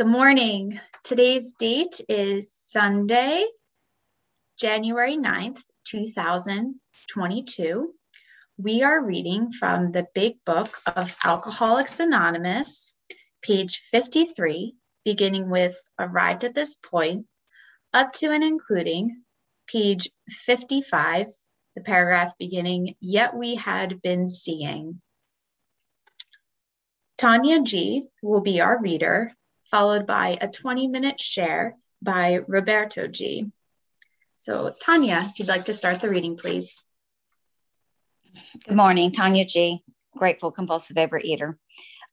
Good morning. Today's date is Sunday, January 9th, 2022. We are reading from the Big Book of Alcoholics Anonymous, page 53, beginning with Arrived at this point, up to and including page 55, the paragraph beginning, Yet we had been seeing. Tanya G will be our reader, followed by a 20 minute share by Roberto G. So, Tanya, if you'd like to start the reading, please. Good morning, Tanya G., grateful compulsive overeater.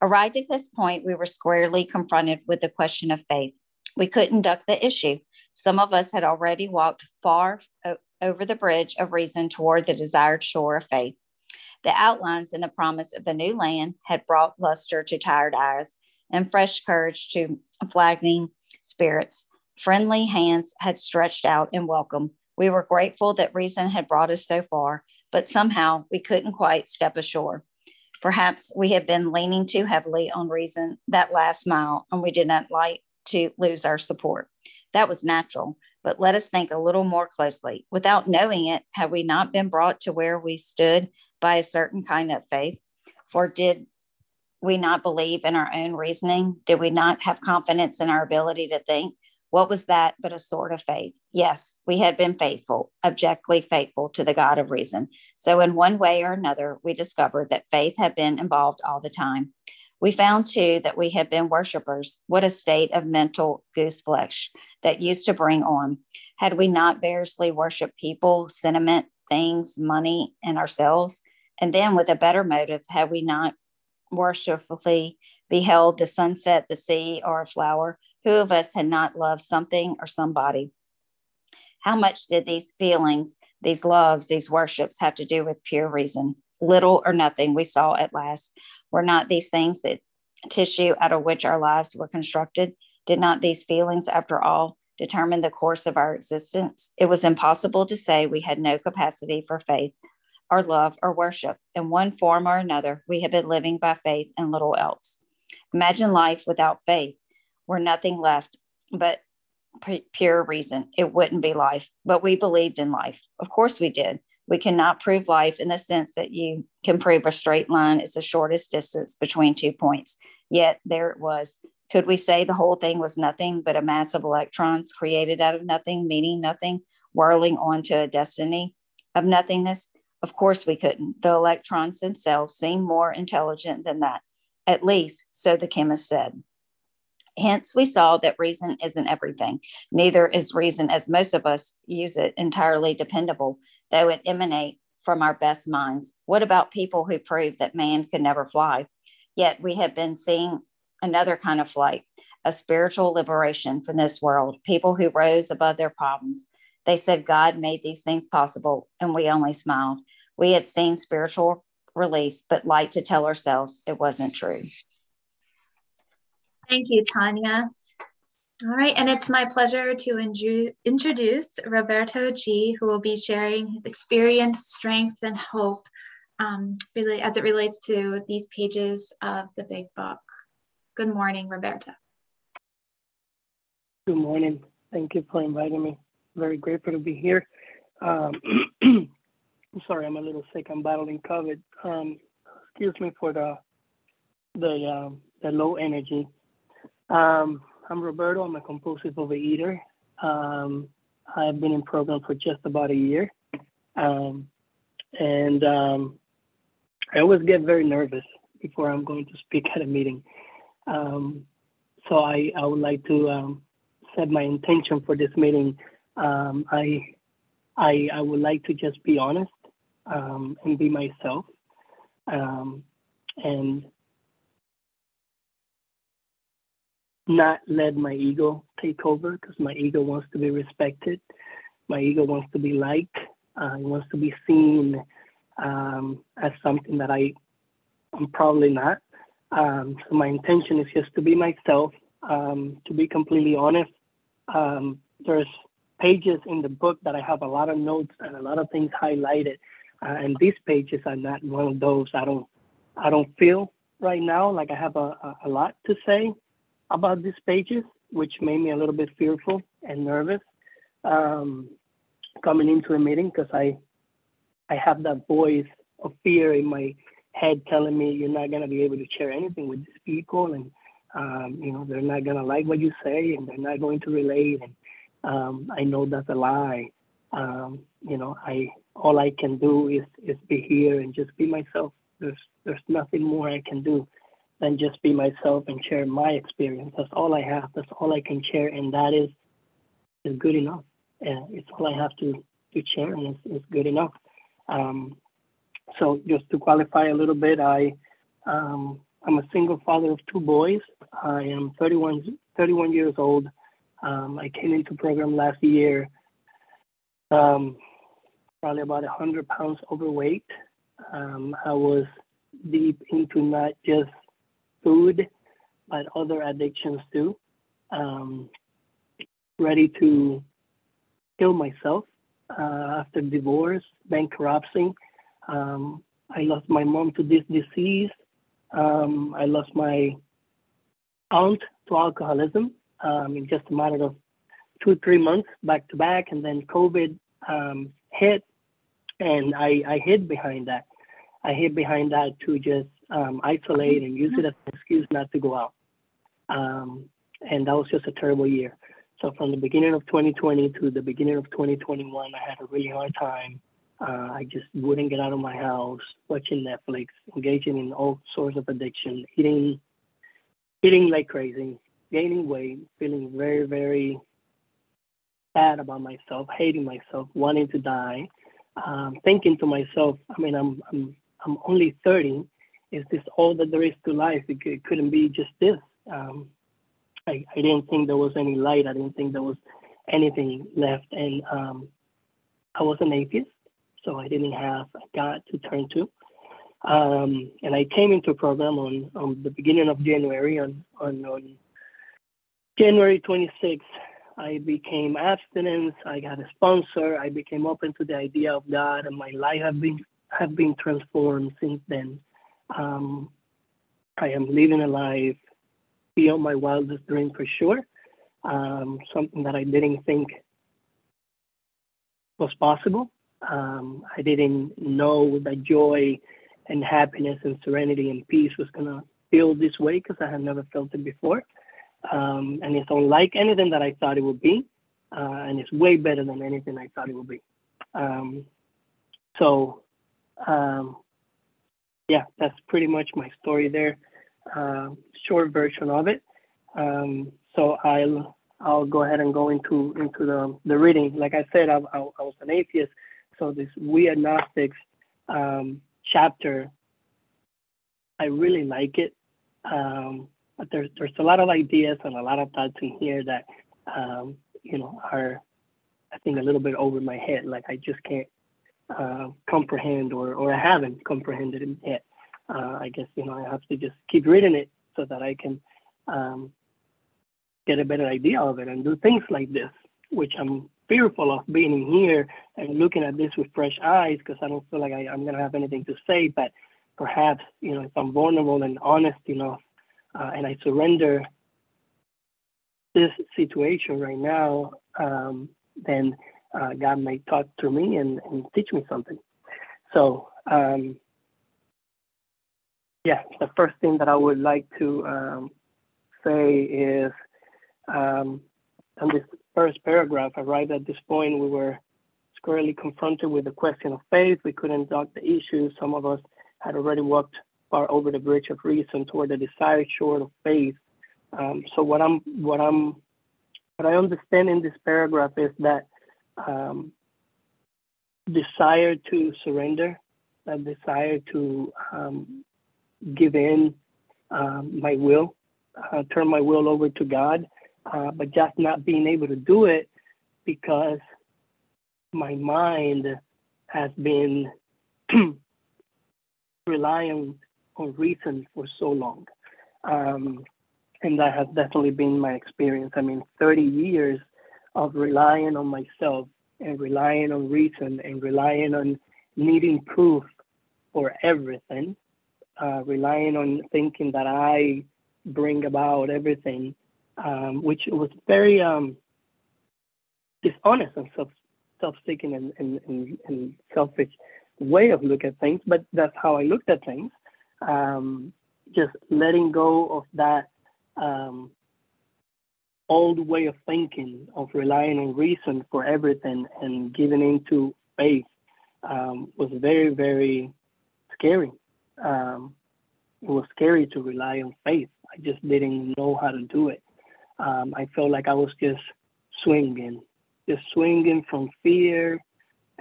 Arrived at this point, we were squarely confronted with the question of faith. We couldn't duck the issue. Some of us had already walked far over the bridge of reason toward the desired shore of faith. The outlines and the promise of the new land had brought luster to tired eyes and fresh courage to flagging spirits. Friendly hands had stretched out in welcome. We were grateful that reason had brought us so far, but somehow we couldn't quite step ashore. Perhaps we had been leaning too heavily on reason that last mile, and we did not like to lose our support. That was natural, but let us think a little more closely. Without knowing it, had we not been brought to where we stood by a certain kind of faith? For did we not believe in our own reasoning? Did we not have confidence in our ability to think? What was that but a sort of faith? Yes, we had been faithful, objectively faithful to the God of reason. So, in one way or another, we discovered that faith had been involved all the time. We found too that we had been worshipers. What a state of mental goose flesh that used to bring on. Had we not variously worshiped people, sentiment, things, money, and ourselves? And then, with a better motive, had we not worshipfully beheld the sunset, the sea, or a flower, who of us had not loved something or somebody? How much did these feelings, these loves, these worships have to do with pure reason? Little or nothing, we saw at last. Were not these things that tissue out of which our lives were constructed? Did not these feelings, after all, determine the course of our existence? It was impossible to say we had no capacity for faith or love or worship. In one form or another, we have been living by faith and little else. Imagine life without faith, where nothing left but pure reason. It wouldn't be life, but we believed in life. Of course, we did. We cannot prove life in the sense that you can prove a straight line is the shortest distance between two points. Yet there it was. Could we say the whole thing was nothing but a mass of electrons created out of nothing, meaning nothing, whirling on to a destiny of nothingness? Of course, we couldn't. The electrons themselves seem more intelligent than that, at least, so the chemist said. Hence, we saw that reason isn't everything. Neither is reason, as most of us use it, entirely dependable, though it emanate from our best minds. What about people who prove that man could never fly? Yet we have been seeing another kind of flight, a spiritual liberation from this world, people who rose above their problems. They said God made these things possible, and we only smiled. We had seen spiritual release, but liked to tell ourselves it wasn't true. Thank you, Tanya. All right, and it's my pleasure to introduce Roberto G, who will be sharing his experience, strength, and hope um, really as it relates to these pages of the big book. Good morning, Roberto. Good morning. Thank you for inviting me. Very grateful to be here. Um, I'm sorry, I'm a little sick. I'm battling COVID. Um, excuse me for the the um, the low energy. Um, I'm Roberto. I'm a compulsive overeater. Um, I've been in program for just about a year, um, and um, I always get very nervous before I'm going to speak at a meeting. Um, so I, I would like to um, set my intention for this meeting. Um, I, I I would like to just be honest um, and be myself, um, and not let my ego take over because my ego wants to be respected. My ego wants to be liked. Uh, it wants to be seen um, as something that I I'm probably not. Um, so my intention is just to be myself, um, to be completely honest. Um, there's pages in the book that I have a lot of notes and a lot of things highlighted, uh, and these pages are not one of those. I don't I don't feel right now like I have a, a, a lot to say, about these pages, which made me a little bit fearful and nervous um, coming into a meeting because I I have that voice of fear in my head telling me you're not gonna be able to share anything with these people and um, you know they're not gonna like what you say and they're not going to relate and um, I know that's a lie. Um, you know I all I can do is is be here and just be myself. There's there's nothing more I can do than just be myself and share my experience. That's all I have. That's all I can share, and that is is good enough. And it's all I have to to share, and it's, it's good enough. Um, so just to qualify a little bit, I um, I'm a single father of two boys. I am 31 31 years old. Um, I came into program last year, um, probably about 100 pounds overweight. Um, I was deep into not just food, but other addictions too. Um, ready to kill myself uh, after divorce, bankruptcy. Um, I lost my mom to this disease. Um, I lost my aunt to alcoholism um, in just a matter of two, three months back to back. And then COVID um, hit, and I, I hid behind that. I hid behind that to just um, isolate and use it as an excuse not to go out. Um, and that was just a terrible year. So from the beginning of 2020 to the beginning of 2021, I had a really hard time. Uh, I just wouldn't get out of my house, watching Netflix, engaging in all sorts of addiction, eating, eating like crazy, gaining weight, feeling very, very bad about myself, hating myself, wanting to die, um, thinking to myself, I mean, I'm, I'm, I'm only 30. Is this all that there is to life? It, it couldn't be just this. Um, I, I didn't think there was any light. I didn't think there was anything left. And um, I was an atheist, so I didn't have a God to turn to. Um, and I came into a program on, on the beginning of January. On, on, on January 26th, I became abstinence. I got a sponsor. I became open to the idea of God, and my life have been have been transformed since then. Um, I am living a life beyond my wildest dream for sure. Um, something that I didn't think was possible. Um, I didn't know that joy and happiness and serenity and peace was gonna feel this way because I had never felt it before. Um, and it's unlike anything that I thought it would be, uh, and it's way better than anything I thought it would be. Um, so, um, yeah, that's pretty much my story there uh, short version of it. Um, so I'll I'll go ahead and go into into the the reading. Like I said, I, I, I was an atheist, so this we agnostics um, chapter, I really like it. Um, but there's there's a lot of ideas and a lot of thoughts in here that um, you know are I think a little bit over my head. Like I just can't uh, comprehend or or I haven't comprehended it yet uh, I guess you know I have to just keep reading it so that I can um, get a better idea of it and do things like this, which I'm fearful of being in here and looking at this with fresh eyes because I don't feel like I, am gonna have anything to say. But perhaps you know if I'm vulnerable and honest enough, uh, and I surrender this situation right now, um, then uh, God may talk to me and, and teach me something. So um, yeah, the first thing that I would like to um, say is um, in this first paragraph, right at this point, we were squarely confronted with the question of faith. We couldn't dodge the issue. Some of us had already walked far over the bridge of reason toward the desired shore of faith. Um, so what I'm what I'm what I understand in this paragraph is that um, desire to surrender, that desire to um, give in um, my will, uh, turn my will over to God, uh, but just not being able to do it because my mind has been relying on reason for so long. Um, and that has definitely been my experience. I mean, 30 years of relying on myself and relying on reason and relying on needing proof for everything uh, relying on thinking that I bring about everything um, which was very um, dishonest and self self-seeking and, and, and, and, selfish way of looking at things, but that's how I looked at things. Um, just letting go of that um, old way of thinking, of relying on reason for everything and giving into faith um, was very, very scary. Um, it was scary to rely on faith. I just didn't know how to do it. Um, I felt like I was just swinging just swinging from fear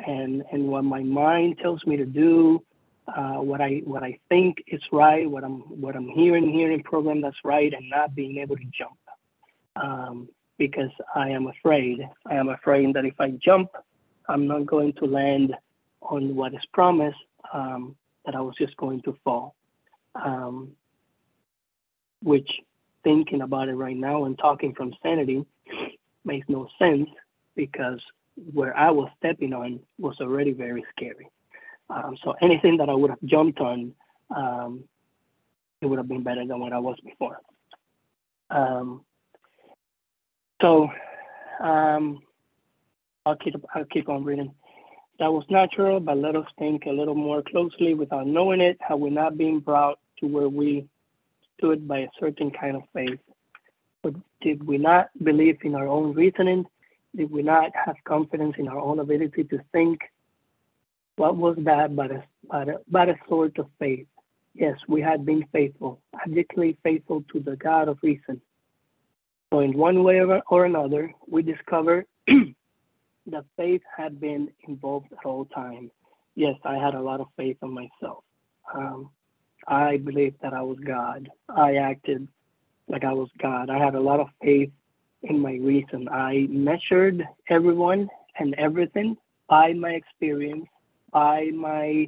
and and what my mind tells me to do, uh, what I what I think is right, what I'm what I'm hearing here in program that's right, and not being able to jump um, because I am afraid. I am afraid that if I jump, I'm not going to land on what is promised. Um, that I was just going to fall, um, which thinking about it right now and talking from sanity makes no sense because where I was stepping on was already very scary. Um, so anything that I would have jumped on, um, it would have been better than what I was before. Um, so um, I'll keep I'll keep on reading. That was natural, but let us think a little more closely without knowing it. Have we not been brought to where we stood by a certain kind of faith? But did we not believe in our own reasoning did we not have confidence in our own ability to think? What was that but a, but a, sort of faith? Yes, we had been faithful, abjectly faithful to the God of reason. So, in one way or another, we discovered that faith had been involved at all times. Yes, I had a lot of faith in myself. Um, I believed that I was God. I acted like I was God. I had a lot of faith in my reason. I measured everyone and everything by my experience, by my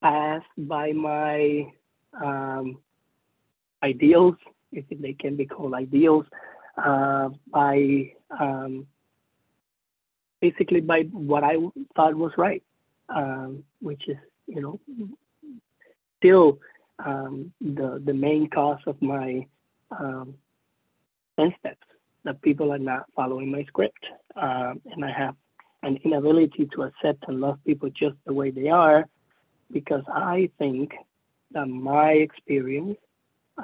past, by my um, ideals, if they can be called ideals, uh, by um, basically by what I thought was right, um, which is, you know, still um, the the main cause of my um, 10 steps that people are not following my script. Um, and I have an inability to accept and love people just the way they are because I think that my experience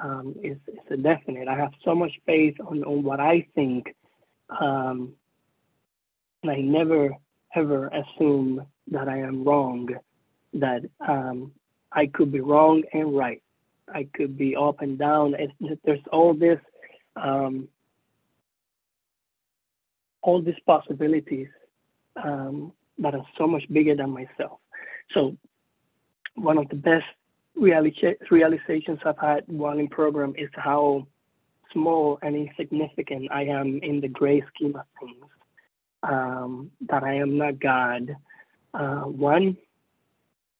um, is, is a definite. I have so much faith on, on what I think. Um, and I never, ever assume that I am wrong, that um, I could be wrong and right. I could be up and down. It's, there's all this um, all these possibilities um, that are so much bigger than myself. So one of the best realizations I've had while in program is how small and insignificant I am in the great scheme of things. Um, that I am not God. Uh, one,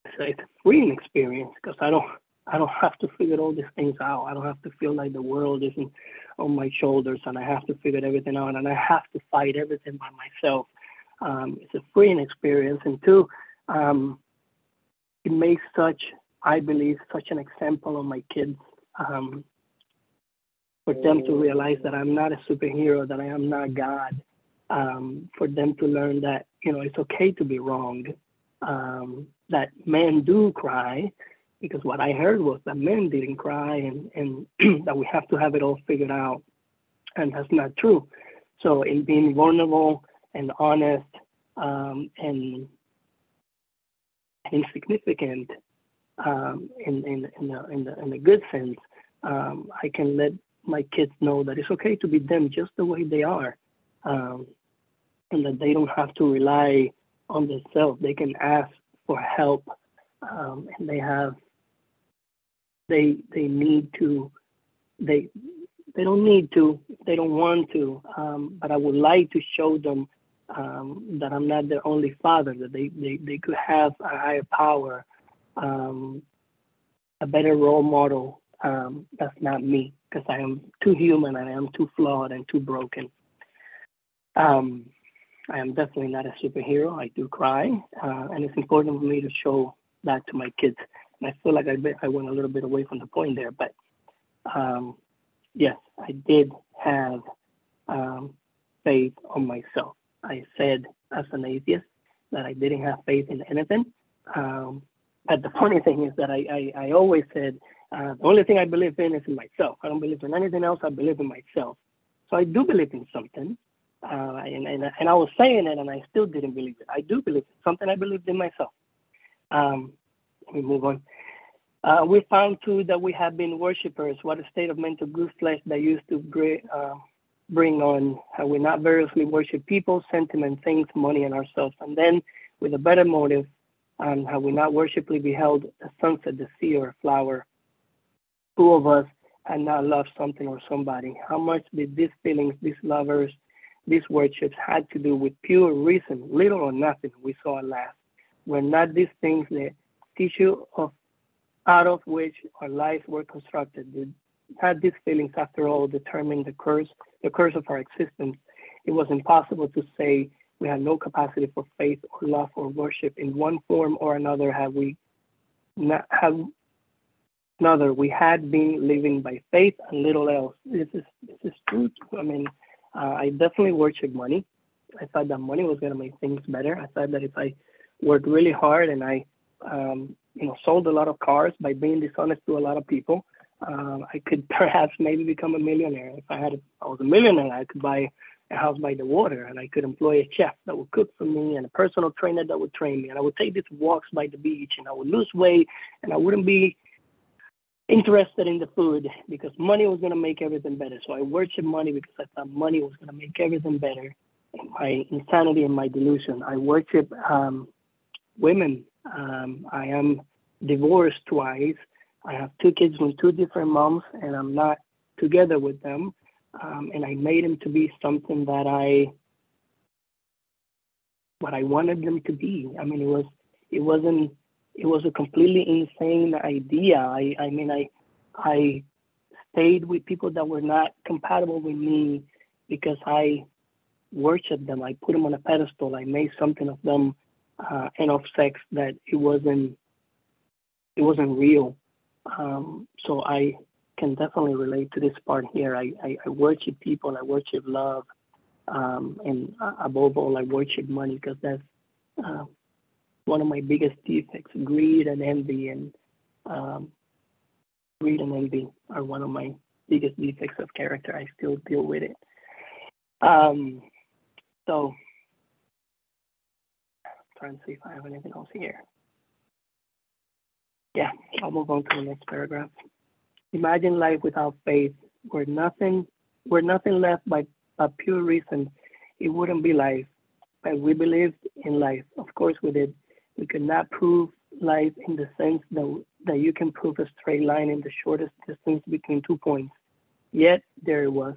so it's a freeing experience because I don't I don't have to figure all these things out. I don't have to feel like the world isn't on my shoulders and I have to figure everything out and I have to fight everything by myself. Um, it's a freeing experience. And two, um, it makes such, I believe, such an example on my kids um, for them to realize that I'm not a superhero, that I am not God, um, for them to learn that, you know, it's okay to be wrong, um, that men do cry, because what I heard was that men didn't cry and, and that we have to have it all figured out. And that's not true. So in being vulnerable and honest um, and insignificant um, in, in, in, the, in, the, in the good sense, um, I can let my kids know that it's okay to be them just the way they are. Um, and that they don't have to rely on themselves. They can ask for help um, and they have they they need to they they don't need to they don't want to um, but i would like to show them um, that i'm not their only father that they they, they could have a higher power um, a better role model um, that's not me because i am too human and i am too flawed and too broken. Um, i am definitely not a superhero. I do cry uh, and it's important for me to show that to my kids. And I feel like I, I went a little bit away from the point there, but um, yes, I did have um, faith on myself. I said as an atheist that I didn't have faith in anything. Um, but the funny thing is that I, I, I always said uh, the only thing I believe in is in myself. I don't believe in anything else. I believe in myself. So I do believe in something. Uh, and, and, and I was saying it and I still didn't believe it. I do believe in something I believed in myself. Um, let me move on. Uh, we found too that we have been worshippers. What a state of mental good flesh that used to bring, uh, bring on. Have we not variously worship people, sentiment, things, money, and ourselves? And then, with a better motive, um, have we not worshipfully beheld a sunset, the sea, or a flower? Who of us had not loved something or somebody? How much did these feelings, these lovers, these worships had to do with pure reason, little or nothing we saw at last? Were not these things the tissue of out of which our lives were constructed. Did, had these feelings, after all, determine the curse, the curse of our existence? It was impossible to say we had no capacity for faith or love or worship in one form or another. Had we not have another, we had been living by faith and little else. This is this is true. I mean, uh, I definitely worship money. I thought that money was going to make things better. I thought that if I worked really hard and I um, you know, sold a lot of cars by being dishonest to a lot of people. Um, I could perhaps maybe become a millionaire. If I had, if I was a millionaire, I could buy a house by the water, and I could employ a chef that would cook for me, and a personal trainer that would train me, and I would take these walks by the beach, and I would lose weight, and I wouldn't be interested in the food because money was going to make everything better. So I worship money because I thought money was going to make everything better. In my insanity and my delusion, I worship um, women um, I am divorced twice. I have two kids with two different moms, and I'm not together with them. Um, and I made them to be something that I, what I wanted them to be. I mean, it was, it wasn't, it was a completely insane idea. I, I mean, I, I stayed with people that were not compatible with me because I worshiped them. I put them on a pedestal. I made something of them uh, of sex that it wasn't it wasn't real. Um, so I can definitely relate to this part here. I, I, I worship people, I worship love, um, and above all, I worship money because that's uh, one of my biggest defects: greed and envy, and um, greed and envy are one of my biggest defects of character. I still deal with it. Um, so I'm trying to see if I have anything else here. Yeah, I'll move on to the next paragraph. Imagine life without faith, where nothing, where nothing left by a pure reason. It wouldn't be life. But we believed in life. Of course, we did. We could not prove life in the sense that, that you can prove a straight line in the shortest distance between two points. Yet there it was,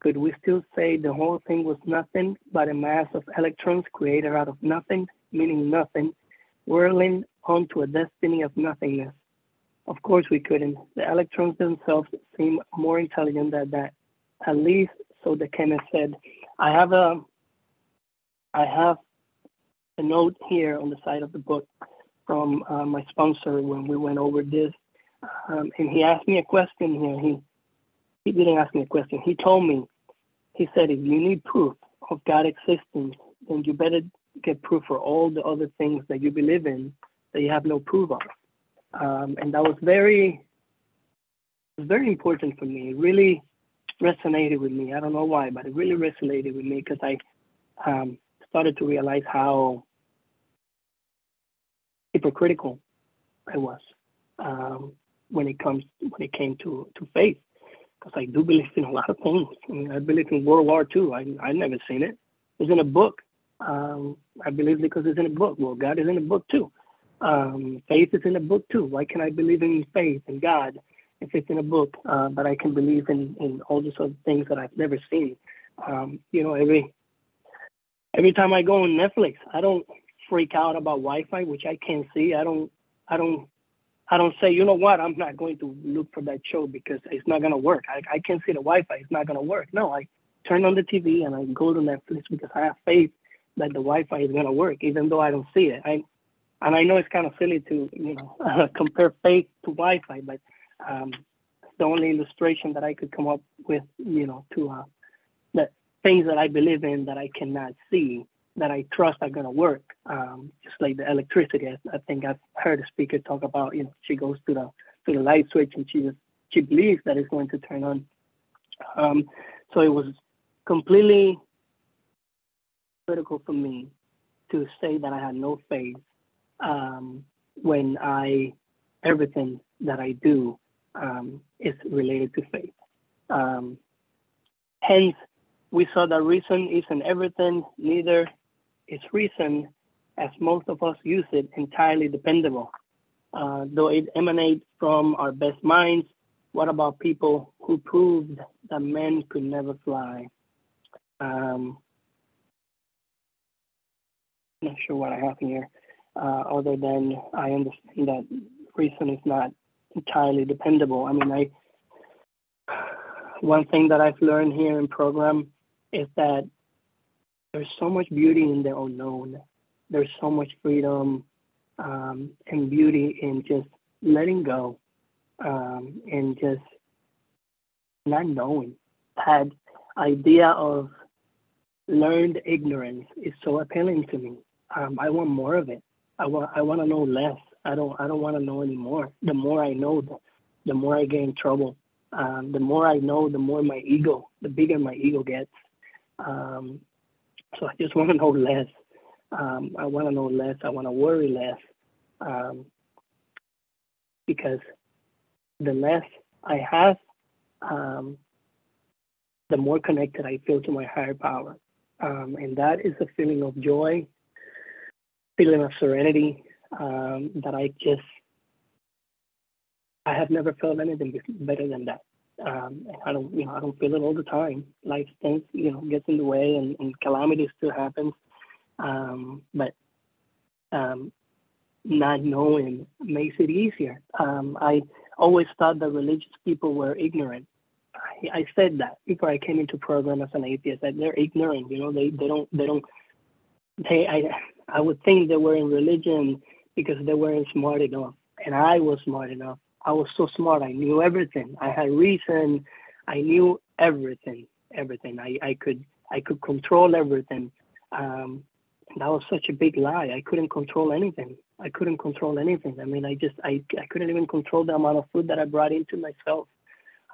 could we still say the whole thing was nothing but a mass of electrons created out of nothing, meaning nothing, whirling onto a destiny of nothingness? Of course we couldn't. The electrons themselves seem more intelligent than that. At least so the chemist said. I have a I have a note here on the side of the book from uh, my sponsor when we went over this. Um, and he asked me a question here. He he didn't ask me a question. He told me he said, if you need proof of God's existence, then you better get proof for all the other things that you believe in that you have no proof of. Um, and that was very, very important for me. It really resonated with me. I don't know why, but it really resonated with me because I um, started to realize how hypocritical I was um, when it comes when it came to to faith because I do believe in a lot of things. I mean, I believe in World War II. I I never seen it. It's in a book. Um, I believe because it's in a book. Well, God is in a book too. Um, faith is in a book too. Why can I believe in faith and God if it's in a book? Uh, but I can believe in in all these other things that I've never seen. Um, you know, every every time I go on Netflix, I don't freak out about Wi-Fi, which I can't see. I don't I don't I don't say, you know what, I'm not going to look for that show because it's not going to work. I, I can't see the Wi-Fi. It's not going to work. No, I turn on the TV and I go to Netflix because I have faith that the Wi-Fi is going to work, even though I don't see it. I, and I know it's kind of silly to, you know, compare faith to Wi-Fi, but um, the only illustration that I could come up with, you know, to uh, the things that I believe in that I cannot see, that I trust are going to work. Um, just like the electricity, I, I, think I've heard a speaker talk about, you know, she goes to the to the light switch and she just she believes that it's going to turn on. Um, so it was completely critical for me to say that I had no faith um, when I everything that I do um, is related to faith. Um, hence, we saw that reason isn't everything, neither is reason, as most of us use it, entirely dependable. Uh, though it emanates from our best minds, what about people who proved that men could never fly? Um, not sure what I have here, uh, other than I understand that reason is not entirely dependable. I mean, I one thing that I've learned here in program is that there's so much beauty in the unknown. There's so much freedom um, and beauty in just letting go um, and just not knowing. That idea of learned ignorance is so appealing to me. Um, I want more of it. I want I want to know less. I don't I don't want to know anymore. The more I know, the, the more I get in trouble. Um, the more I know, the more my ego, the bigger my ego gets. Um, so I just want to know less. Um, I want to know less. I want to worry less. Um, because the less I have, um, the more connected I feel to my higher power. Um, and that is a feeling of joy, feeling of serenity um, that I just, I have never felt anything better than that. Um, I don't, you know, I don't feel it all the time. Life things, you know, gets in the way, and, and calamity still happens. Um, but um, not knowing makes it easier. Um, I always thought that religious people were ignorant. I, I, said that before I came into program as an atheist that they're ignorant. You know, they they don't they don't they I I would think they were in religion because they weren't smart enough, and I was smart enough. I was so smart. I knew everything. I had reason. I knew everything. Everything. I I could I could control everything. Um, that was such a big lie. I couldn't control anything. I couldn't control anything. I mean, I just I, I couldn't even control the amount of food that I brought into myself.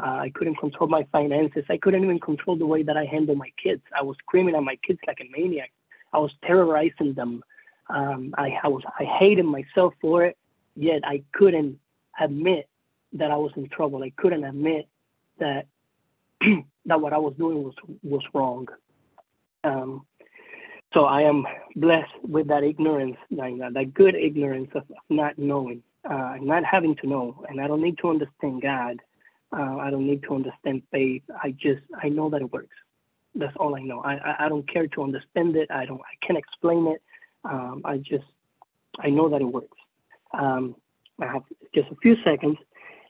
Uh, I couldn't control my finances. I couldn't even control the way that I handle my kids. I was screaming at my kids like a maniac. I was terrorizing them. Um, I, I was I hated myself for it. Yet I couldn't admit that I was in trouble. I couldn't admit that that what I was doing was was wrong. Um, so I am blessed with that ignorance, that, that good ignorance of, not knowing, uh, not having to know. And I don't need to understand God. Uh, I don't need to understand faith. I just, I know that it works. That's all I know. I, I, I don't care to understand it. I don't, I can't explain it. Um, I just, I know that it works. Um, I have just a few seconds.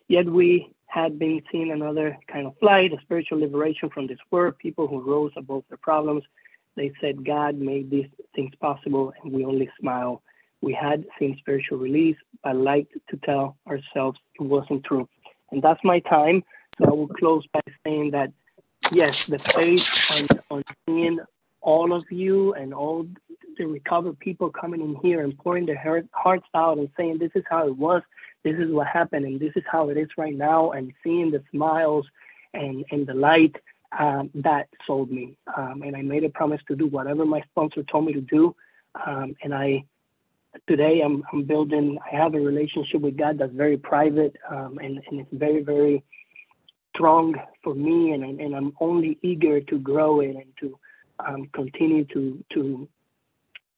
Yet we had been seeing another kind of flight, a spiritual liberation from this world, people who rose above their problems they said God made these things possible and we only smile. We had seen spiritual release, but liked to tell ourselves it wasn't true. And that's my time. So I will close by saying that yes, the faith on, on seeing all of you and all the recovered people coming in here and pouring their hearts out and saying this is how it was, this is what happened, and this is how it is right now, and seeing the smiles and, and the light um, that sold me. Um, and I made a promise to do whatever my sponsor told me to do. Um, and I, today I'm, I'm building, I have a relationship with God that's very private um, and, and it's very, very strong for me. And, and I'm only eager to grow it and to um, continue to, to,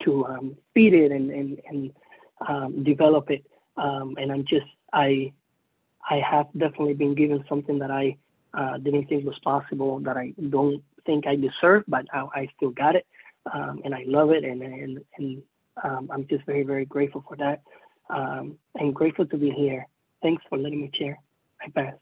to um, feed it and, and, and develop it. and I'm just, I, I have definitely been given something that I uh, didn't think was possible that I don't think I deserve, but I, I still got it. Um, and I love it. And, and, and um, I'm just very, very grateful for that. Um, and grateful to be here. Thanks for letting me share. I pass.